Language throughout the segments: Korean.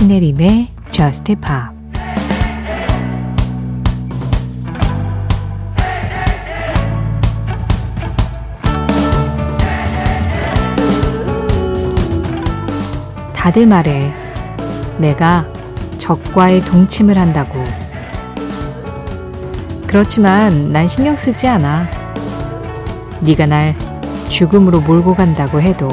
신혜림의 Just Pop 다들 말해. 내가 적과의 동침을 한다고. 그렇지만 난 신경 쓰지 않아. 네가 날 죽음으로 몰고 간다고 해도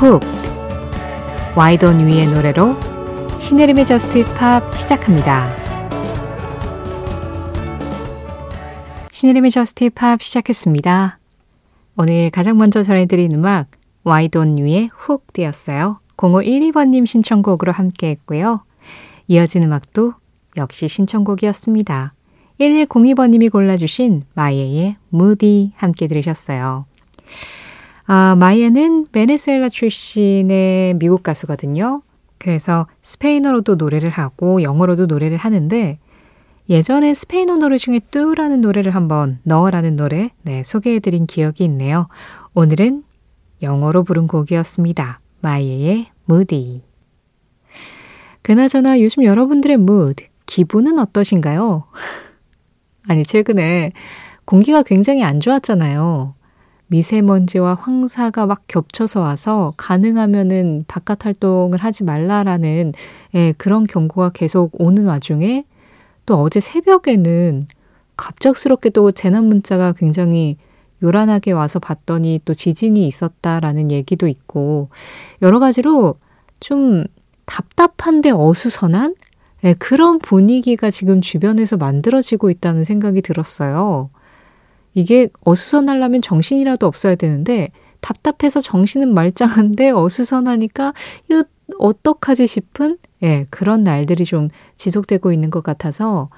Hooked Why Don't We의 노래로 신혜림의 Just Pop 시작합니다. 신혜림의 Just Pop 시작했습니다. 오늘 가장 먼저 전해드린 음악 Why Don't We의 Hooked였어요. 0512번님 신청곡으로 함께 했고요. 이어진 음악도 역시 신청곡이었습니다. 1102번님이 골라주신 마예의 Moody 함께 들으셨어요. 아, 마예는 베네수엘라 출신의 미국 가수거든요. 그래서 스페인어로도 노래를 하고 영어로도 노래를 하는데 예전에 스페인어 노래 중에 뚜라는 노래를 한번 넣어라는 노래 네, 소개해드린 기억이 있네요. 오늘은 영어로 부른 곡이었습니다. 마이의 무디. 그나저나 요즘 여러분들의 mood, 기분은 어떠신가요? 아니, 최근에 공기가 굉장히 안 좋았잖아요. 미세먼지와 황사가 막 겹쳐서 와서 가능하면은 바깥 활동을 하지 말라라는 예, 그런 경고가 계속 오는 와중에 또 어제 새벽에는 갑작스럽게 또 재난 문자가 굉장히 요란하게 와서 봤더니 또 지진이 있었다라는 얘기도 있고 여러 가지로 좀 답답한데 어수선한 네, 그런 분위기가 지금 주변에서 만들어지고 있다는 생각이 들었어요. 이게 어수선하려면 정신이라도 없어야 되는데 답답해서 정신은 말짱한데 어수선하니까 이거 어떡하지 싶은 예, 그런 날들이 좀 지속되고 있는 것 같아서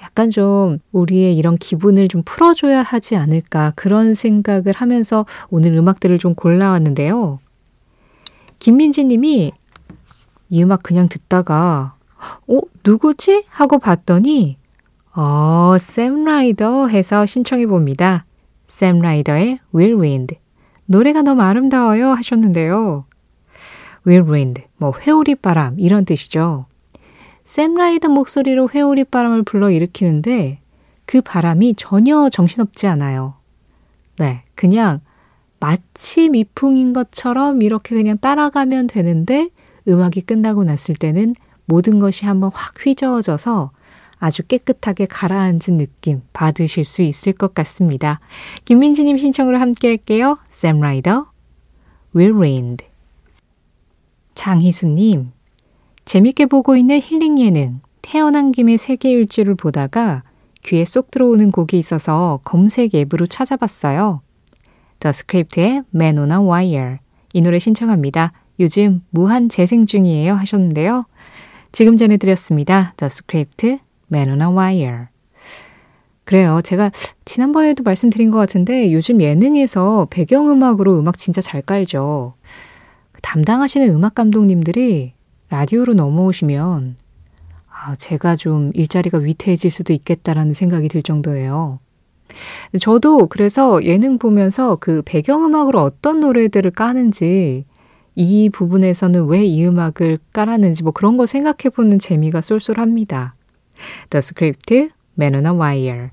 약간 좀 우리의 이런 기분을 좀 풀어줘야 하지 않을까 그런 생각을 하면서 오늘 음악들을 좀 골라왔는데요. 김민지 님이 이 음악 그냥 듣다가 어, 누구지? 하고 봤더니 어, 샘 라이더 해서 신청해 봅니다. 샘 라이더의 Will Wind. 노래가 너무 아름다워요 하셨는데요. Whirlwind, 뭐 회오리 바람 이런 뜻이죠. 샘 라이더 목소리로 회오리 바람을 불러 일으키는데 그 바람이 전혀 정신없지 않아요. 네, 그냥 마치 미풍인 것처럼 이렇게 그냥 따라가면 되는데 음악이 끝나고 났을 때는 모든 것이 한번 확 휘저어져서 아주 깨끗하게 가라앉은 느낌 받으실 수 있을 것 같습니다. 김민지님 신청으로 함께 할게요. 샘 라이더, Will Wind. 장희수님, 재밌게 보고 있는 힐링 예능 태어난 김에 세계 일주를 보다가 귀에 쏙 들어오는 곡이 있어서 검색 앱으로 찾아봤어요. The Script의 Man on a Wire. 이 노래 신청합니다. 요즘 무한 재생 중이에요 하셨는데요. 지금 전해드렸습니다. The Script, Man on a Wire. 그래요. 제가 지난번에도 말씀드린 것 같은데 요즘 예능에서 배경음악으로 음악 진짜 잘 깔죠. 담당하시는 음악 감독님들이 라디오로 넘어오시면 아, 제가 좀 일자리가 위태해질 수도 있겠다라는 생각이 들 정도예요. 저도 그래서 예능 보면서 그 배경음악으로 어떤 노래들을 까는지 이 부분에서는 왜 이 음악을 깔았는지 뭐 그런 거 생각해 보는 재미가 쏠쏠합니다. The Script, Man on a Wire.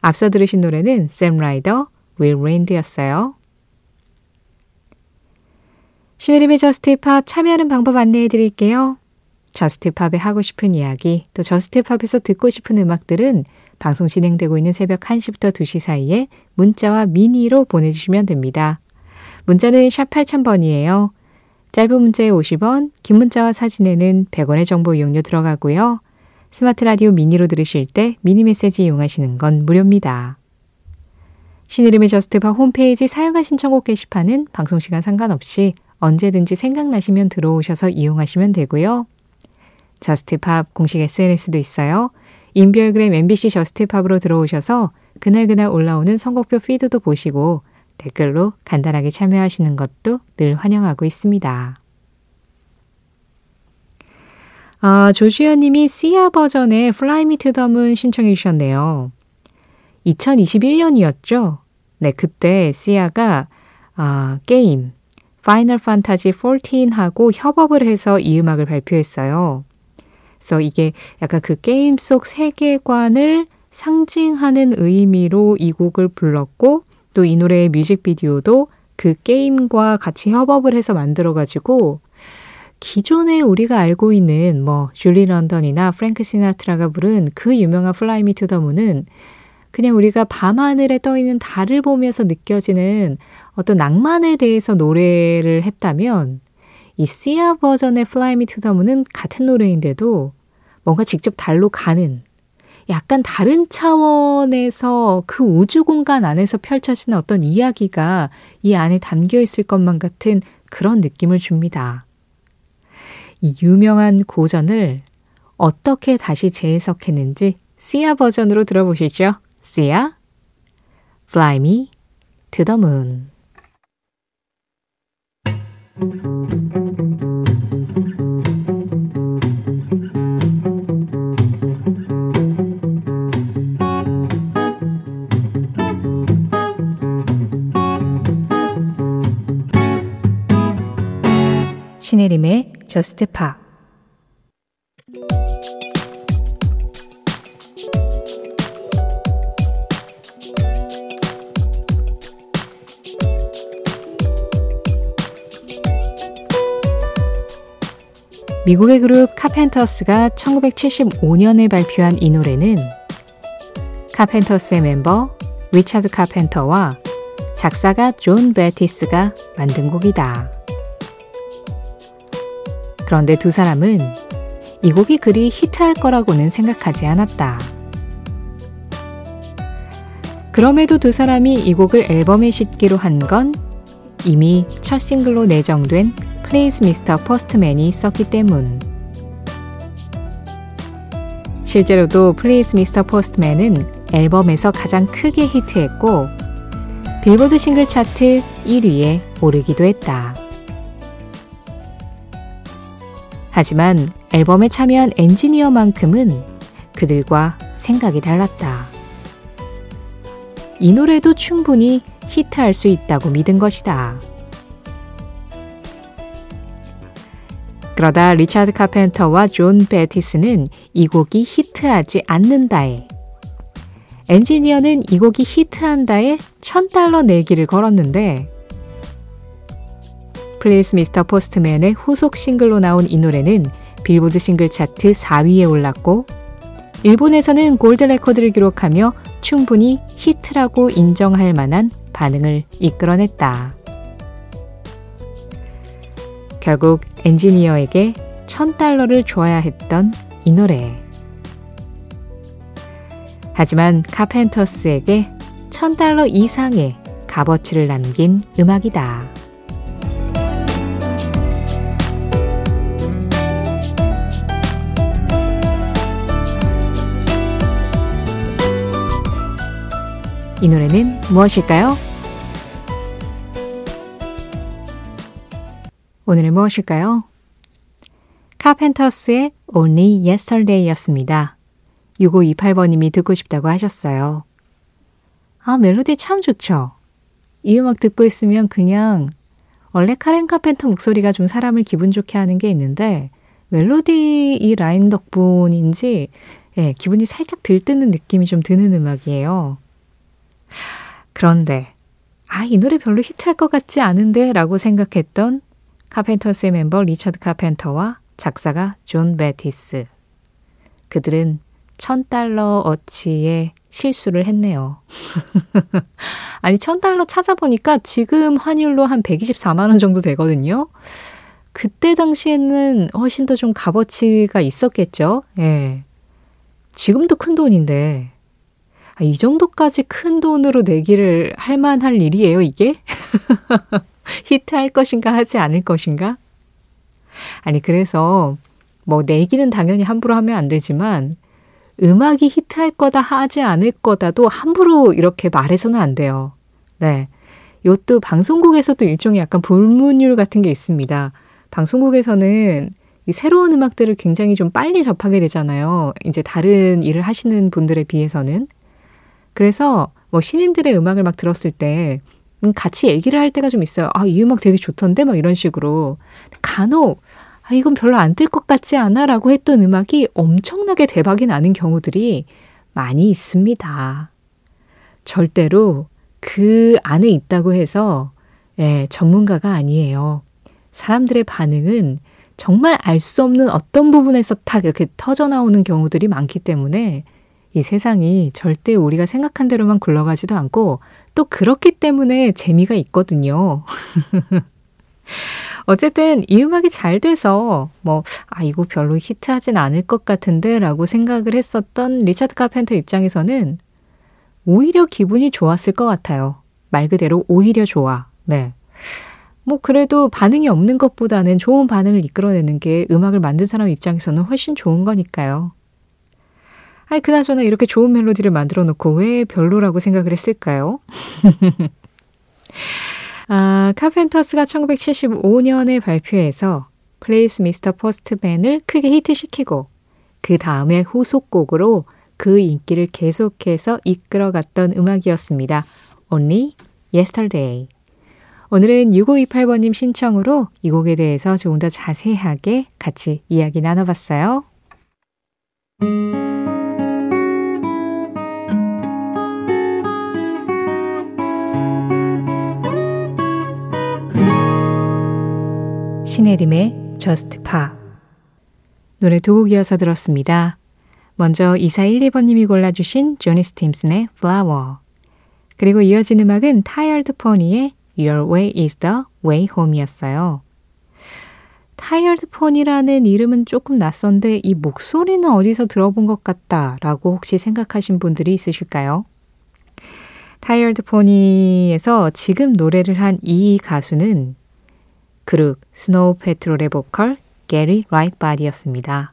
앞서 들으신 노래는 샘 라이더, Will Rand였어요. 신혜림의 Just Pop 참여하는 방법 안내해 드릴게요. Just Pop에 하고 싶은 이야기, 또 Just Pop에서 듣고 싶은 음악들은 방송 진행되고 있는 새벽 1시부터 2시 사이에 문자와 미니로 보내주시면 됩니다. 문자는 샵 8000번이에요. 짧은 문자에 50원, 긴 문자와 사진에는 100원의 정보 이용료 들어가고요. 스마트 라디오 미니로 들으실 때 미니 메시지 이용하시는 건 무료입니다. 신혜림의 Just Pop 홈페이지 사연과 신청곡 게시판은 방송시간 상관없이 언제든지 생각나시면 들어오셔서 이용하시면 되고요. Just Pop 공식 SNS도 있어요. 인별그램 MBC Just Pop으로 들어오셔서 그날그날 올라오는 선곡표 피드도 보시고 댓글로 간단하게 참여하시는 것도 늘 환영하고 있습니다. 아, 조주현 님이 시아 버전의 Fly Me to the Moon 신청해 주셨네요. 2021년이었죠? 네, 그때 시아가 아, 게임 파이널 판타지 14하고 협업을 해서 이 음악을 발표했어요. 그래서 이게 약간 그 게임 속 세계관을 상징하는 의미로 이 곡을 불렀고 또 이 노래의 뮤직비디오도 그 게임과 같이 협업을 해서 만들어가지고 기존에 우리가 알고 있는 뭐 줄리 런던이나 프랭크 시나트라가 부른 그 유명한 Fly Me to the Moon은 그냥 우리가 밤하늘에 떠 있는 달을 보면서 느껴지는 어떤 낭만에 대해서 노래를 했다면 이 시아 버전의 Me to the Moon은 같은 노래인데도 뭔가 직접 달로 가는 약간 다른 차원에서 그 우주 공간 안에서 펼쳐지는 어떤 이야기가 이 안에 담겨 있을 것만 같은 그런 느낌을 줍니다. 이 유명한 고전을 어떻게 다시 재해석했는지 시아 버전으로 들어보시죠. 시아, Fly Me to the Moon. 신혜림의 Just Pop 미국의 그룹 카펜터스가 1975년에 발표한 이 노래는 카펜터스의 멤버 리차드 카펜터와 작사가 존 베티스가 만든 곡이다. 그런데 두 사람은 이 곡이 그리 히트할 거라고는 생각하지 않았다. 그럼에도 두 사람이 이 곡을 앨범에 싣기로 한 건 이미 첫 싱글로 내정된 Please Mr. Postman이 있었기 때문. 실제로도 Please Mr. Postman은 앨범에서 가장 크게 히트했고 빌보드 싱글 차트 1위에 오르기도 했다. 하지만 앨범에 참여한 엔지니어만큼은 그들과 생각이 달랐다. 이 노래도 충분히 히트할 수 있다고 믿은 것이다. 그러다 리차드 카펜터와 존 베티스는 이 곡이 히트하지 않는다에 엔지니어는 이 곡이 히트한다에 1000달러 내기를 걸었는데 Please Mr. Postman의 후속 싱글로 나온 이 노래는 빌보드 싱글 차트 4위에 올랐고 일본에서는 골드 레코드를 기록하며 충분히 히트라고 인정할 만한 반응을 이끌어냈다. 결국 엔지니어에게 1000달러를 줘야 했던 이 노래. 하지만 카펜터스에게 1000달러 이상의 값어치를 남긴 음악이다. 이 노래는 무엇일까요? 오늘은 무엇일까요? 카펜터스의 Only Yesterday 였습니다. 6528번님이 듣고 싶다고 하셨어요. 아, 멜로디 참 좋죠? 이 음악 듣고 있으면 그냥 원래 카렌 카펜터 목소리가 좀 사람을 기분 좋게 하는 게 있는데 멜로디 이 라인 덕분인지 예, 기분이 살짝 들뜨는 느낌이 좀 드는 음악이에요. 그런데 아, 이 노래 별로 히트할 것 같지 않은데 라고 생각했던 카펜터스의 멤버 리처드 카펜터와 작사가 존 베티스. 그들은 천 달러 어치의 실수를 했네요. 아니, 천 달러 찾아보니까 지금 환율로 한 124만원 정도 되거든요. 그때 당시에는 훨씬 더 좀 값어치가 있었겠죠. 예. 지금도 큰 돈인데, 아, 이 정도까지 큰 돈으로 내기를 할 만할 일이에요, 이게? 히트할 것인가 하지 않을 것인가? 아니, 그래서 뭐 내기는 당연히 함부로 하면 안 되지만 음악이 히트할 거다 하지 않을 거다도 함부로 이렇게 말해서는 안 돼요. 네. 이것도 방송국에서도 일종의 약간 불문율 같은 게 있습니다. 방송국에서는 이 새로운 음악들을 굉장히 좀 빨리 접하게 되잖아요. 이제 다른 일을 하시는 분들에 비해서는. 그래서 뭐 신인들의 음악을 막 들었을 때 음, 같이 얘기를 할 때가 좀 있어요. 아, 이 음악 되게 좋던데? 막 이런 식으로. 간혹, 아, 이건 별로 안 뜰 것 같지 않아? 라고 했던 음악이 엄청나게 대박이 나는 경우들이 많이 있습니다. 절대로 그 안에 있다고 해서, 예, 전문가가 아니에요. 사람들의 반응은 정말 알 수 없는 어떤 부분에서 탁 이렇게 터져 나오는 경우들이 많기 때문에 이 세상이 절대 우리가 생각한 대로만 굴러가지도 않고 또 그렇기 때문에 재미가 있거든요. 어쨌든 이 음악이 잘 돼서 뭐, 아, 이거 별로 히트하진 않을 것 같은데 라고 생각을 했었던 리차드 카펜터 입장에서는 오히려 기분이 좋았을 것 같아요. 말 그대로 오히려 좋아. 네. 뭐 그래도 반응이 없는 것보다는 좋은 반응을 이끌어내는 게 음악을 만든 사람 입장에서는 훨씬 좋은 거니까요. 아니, 그나저나 이렇게 좋은 멜로디를 만들어 놓고 왜 별로라고 생각을 했을까요? 아, 카펜터스가 1975년에 발표해서 Please Mr. Postman을 크게 히트시키고 그 다음에 후속곡으로 그 인기를 계속해서 이끌어갔던 음악이었습니다. Only Yesterday. 오늘은 6528번님 신청으로 이 곡에 대해서 조금 더 자세하게 같이 이야기 나눠봤어요. 신혜림의 Just Pa 노래 두 곡 이어서 들었습니다. 먼저 2412번님이 골라주신 조니 스팀슨의 Flower 그리고 이어진 음악은 Tired Pony의 Your Way is the Way Home이었어요. Tired Pony라는 이름은 조금 낯선데 이 목소리는 어디서 들어본 것 같다 라고 혹시 생각하신 분들이 있으실까요? Tired Pony에서 지금 노래를 한 이 가수는 그룹 스노우 패트롤의 보컬 게리 라이트바디였습니다.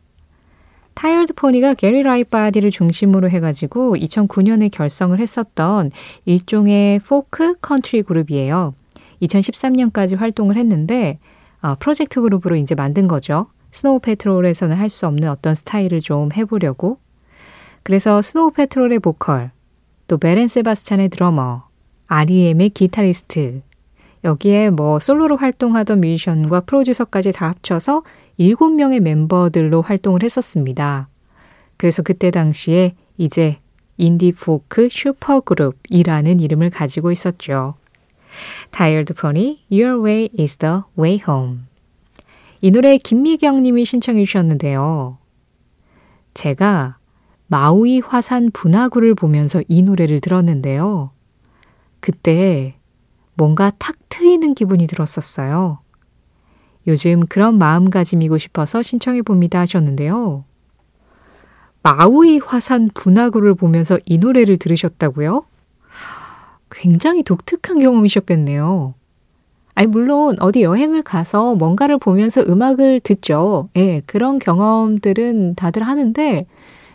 타이어드 포니가 게리 라이트바디를 중심으로 해가지고 2009년에 결성을 했었던 일종의 포크 컨트리 그룹이에요. 2013년까지 활동을 했는데 어, 프로젝트 그룹으로 이제 만든 거죠. 스노우 패트롤에서는 할 수 없는 어떤 스타일을 좀 해보려고. 그래서 스노우 패트롤의 보컬, 또 벨 앤 세바스찬의 드러머, REM의 기타리스트, 여기에 뭐 솔로로 활동하던 뮤지션과 프로듀서까지 다 합쳐서 7명의 멤버들로 활동을 했었습니다. 그래서 그때 당시에 이제 인디 포크 슈퍼그룹이라는 이름을 가지고 있었죠. Tired Pony, Your Way is the Way Home. 이 노래 김미경 님이 신청해 주셨는데요. 제가 마우이 화산 분화구를 보면서 이 노래를 들었는데요. 그때 뭔가 탁 트이는 기분이 들었었어요. 요즘 그런 마음가짐이고 싶어서 신청해 봅니다 하셨는데요. 마우이 화산 분화구를 보면서 이 노래를 들으셨다고요? 굉장히 독특한 경험이셨겠네요. 아니, 물론 어디 여행을 가서 뭔가를 보면서 음악을 듣죠. 예, 그런 경험들은 다들 하는데,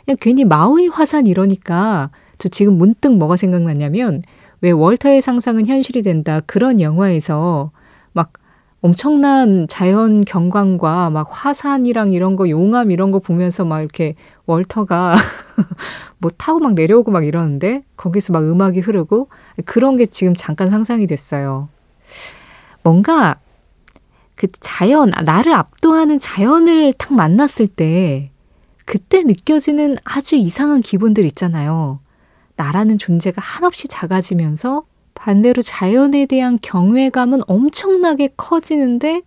그냥 괜히 마우이 화산 이러니까 저 지금 문득 뭐가 생각났냐면, 왜 월터의 상상은 현실이 된다. 그런 영화에서 막 엄청난 자연 경관과 막 화산이랑 이런 거, 용암 이런 거 보면서 막 이렇게 월터가 뭐 타고 막 내려오고 막 이러는데 거기서 막 음악이 흐르고 그런 게 지금 잠깐 상상이 됐어요. 뭔가 그 자연, 나를 압도하는 자연을 탁 만났을 때 그때 느껴지는 아주 이상한 기분들 있잖아요. 나라는 존재가 한없이 작아지면서 반대로 자연에 대한 경외감은 엄청나게 커지는데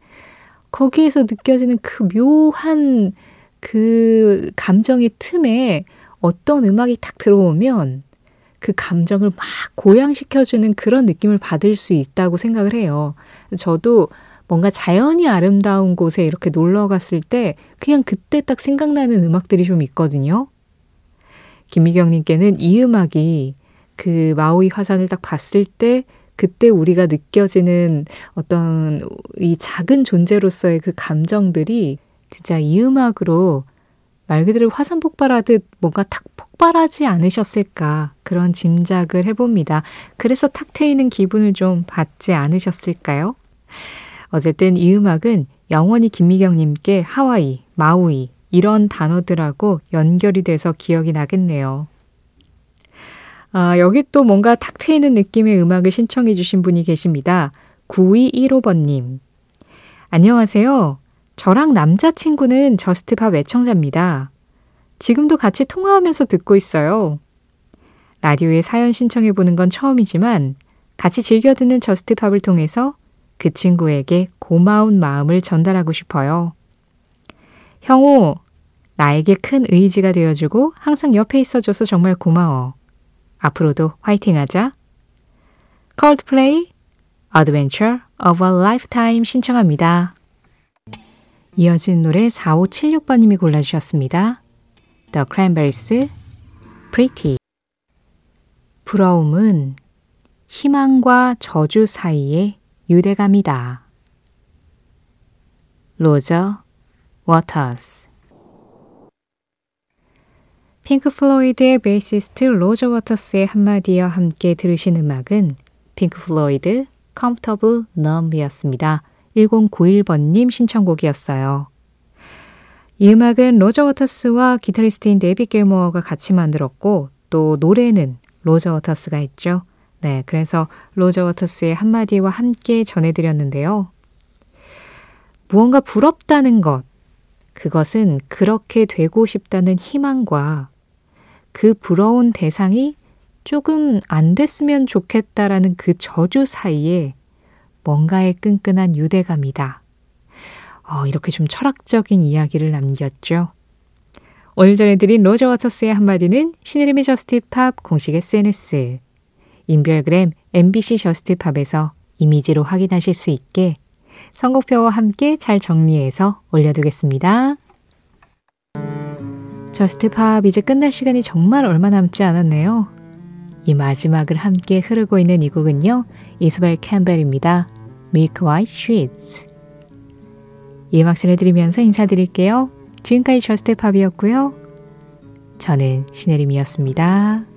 거기에서 느껴지는 그 묘한 그 감정의 틈에 어떤 음악이 탁 들어오면 그 감정을 막 고양시켜주는 그런 느낌을 받을 수 있다고 생각을 해요. 저도 뭔가 자연이 아름다운 곳에 이렇게 놀러 갔을 때 그냥 그때 딱 생각나는 음악들이 좀 있거든요. 김미경님께는 이 음악이 그 마우이 화산을 딱 봤을 때 그때 우리가 느껴지는 어떤 이 작은 존재로서의 그 감정들이 진짜 이 음악으로 말 그대로 화산 폭발하듯 뭔가 탁 폭발하지 않으셨을까 그런 짐작을 해봅니다. 그래서 탁 트이는 기분을 좀 받지 않으셨을까요? 어쨌든 이 음악은 영원히 김미경님께 하와이, 마우이 이런 단어들하고 연결이 돼서 기억이 나겠네요. 아, 여기 또 뭔가 탁 트이는 느낌의 음악을 신청해 주신 분이 계십니다. 9215번님. 안녕하세요. 저랑 남자친구는 저스트팝 애청자입니다. 지금도 같이 통화하면서 듣고 있어요. 라디오에 사연 신청해 보는 건 처음이지만 같이 즐겨 듣는 저스트팝을 통해서 그 친구에게 고마운 마음을 전달하고 싶어요. 형우, 나에게 큰 의지가 되어주고 항상 옆에 있어줘서 정말 고마워. 앞으로도 화이팅 하자. Coldplay, Adventure of a Lifetime 신청합니다. 이어진 노래 4576번님이 골라주셨습니다. The Cranberries, Pretty. 부러움은 희망과 저주 사이의 유대감이다. 로저 워터스 핑크 플로이드의 베이시스트 로저 워터스의 한마디와 함께 들으신 음악은 핑크 플로이드 Comfortably Numb이었습니다. 1091번님 신청곡이었어요. 이 음악은 로저 워터스와 기타리스트인 데이빗 길모어가 같이 만들었고 또 노래는 로저 워터스가 했죠. 네, 그래서 로저 워터스의 한마디와 함께 전해드렸는데요. 무언가 부럽다는 것, 그것은 그렇게 되고 싶다는 희망과 그 부러운 대상이 조금 안 됐으면 좋겠다라는 그 저주 사이에 뭔가의 끈끈한 유대감이다. 어, 이렇게 좀 철학적인 이야기를 남겼죠. 오늘 전해드린 로저 워터스의 한마디는 신혜림의 저스티팝 공식 SNS, 인별그램 MBC 저스티팝에서 이미지로 확인하실 수 있게 선곡표와 함께 잘 정리해서 올려두겠습니다. 저스트 팝 이제 끝날 시간이 정말 얼마 남지 않았네요. 이 마지막을 함께 흐르고 있는 이 곡은요. 이소벨 캠벨입니다. Milk White Sheets. 이 음악 전해드리면서 인사드릴게요. 지금까지 저스트 팝이었고요. 저는 신혜림이었습니다.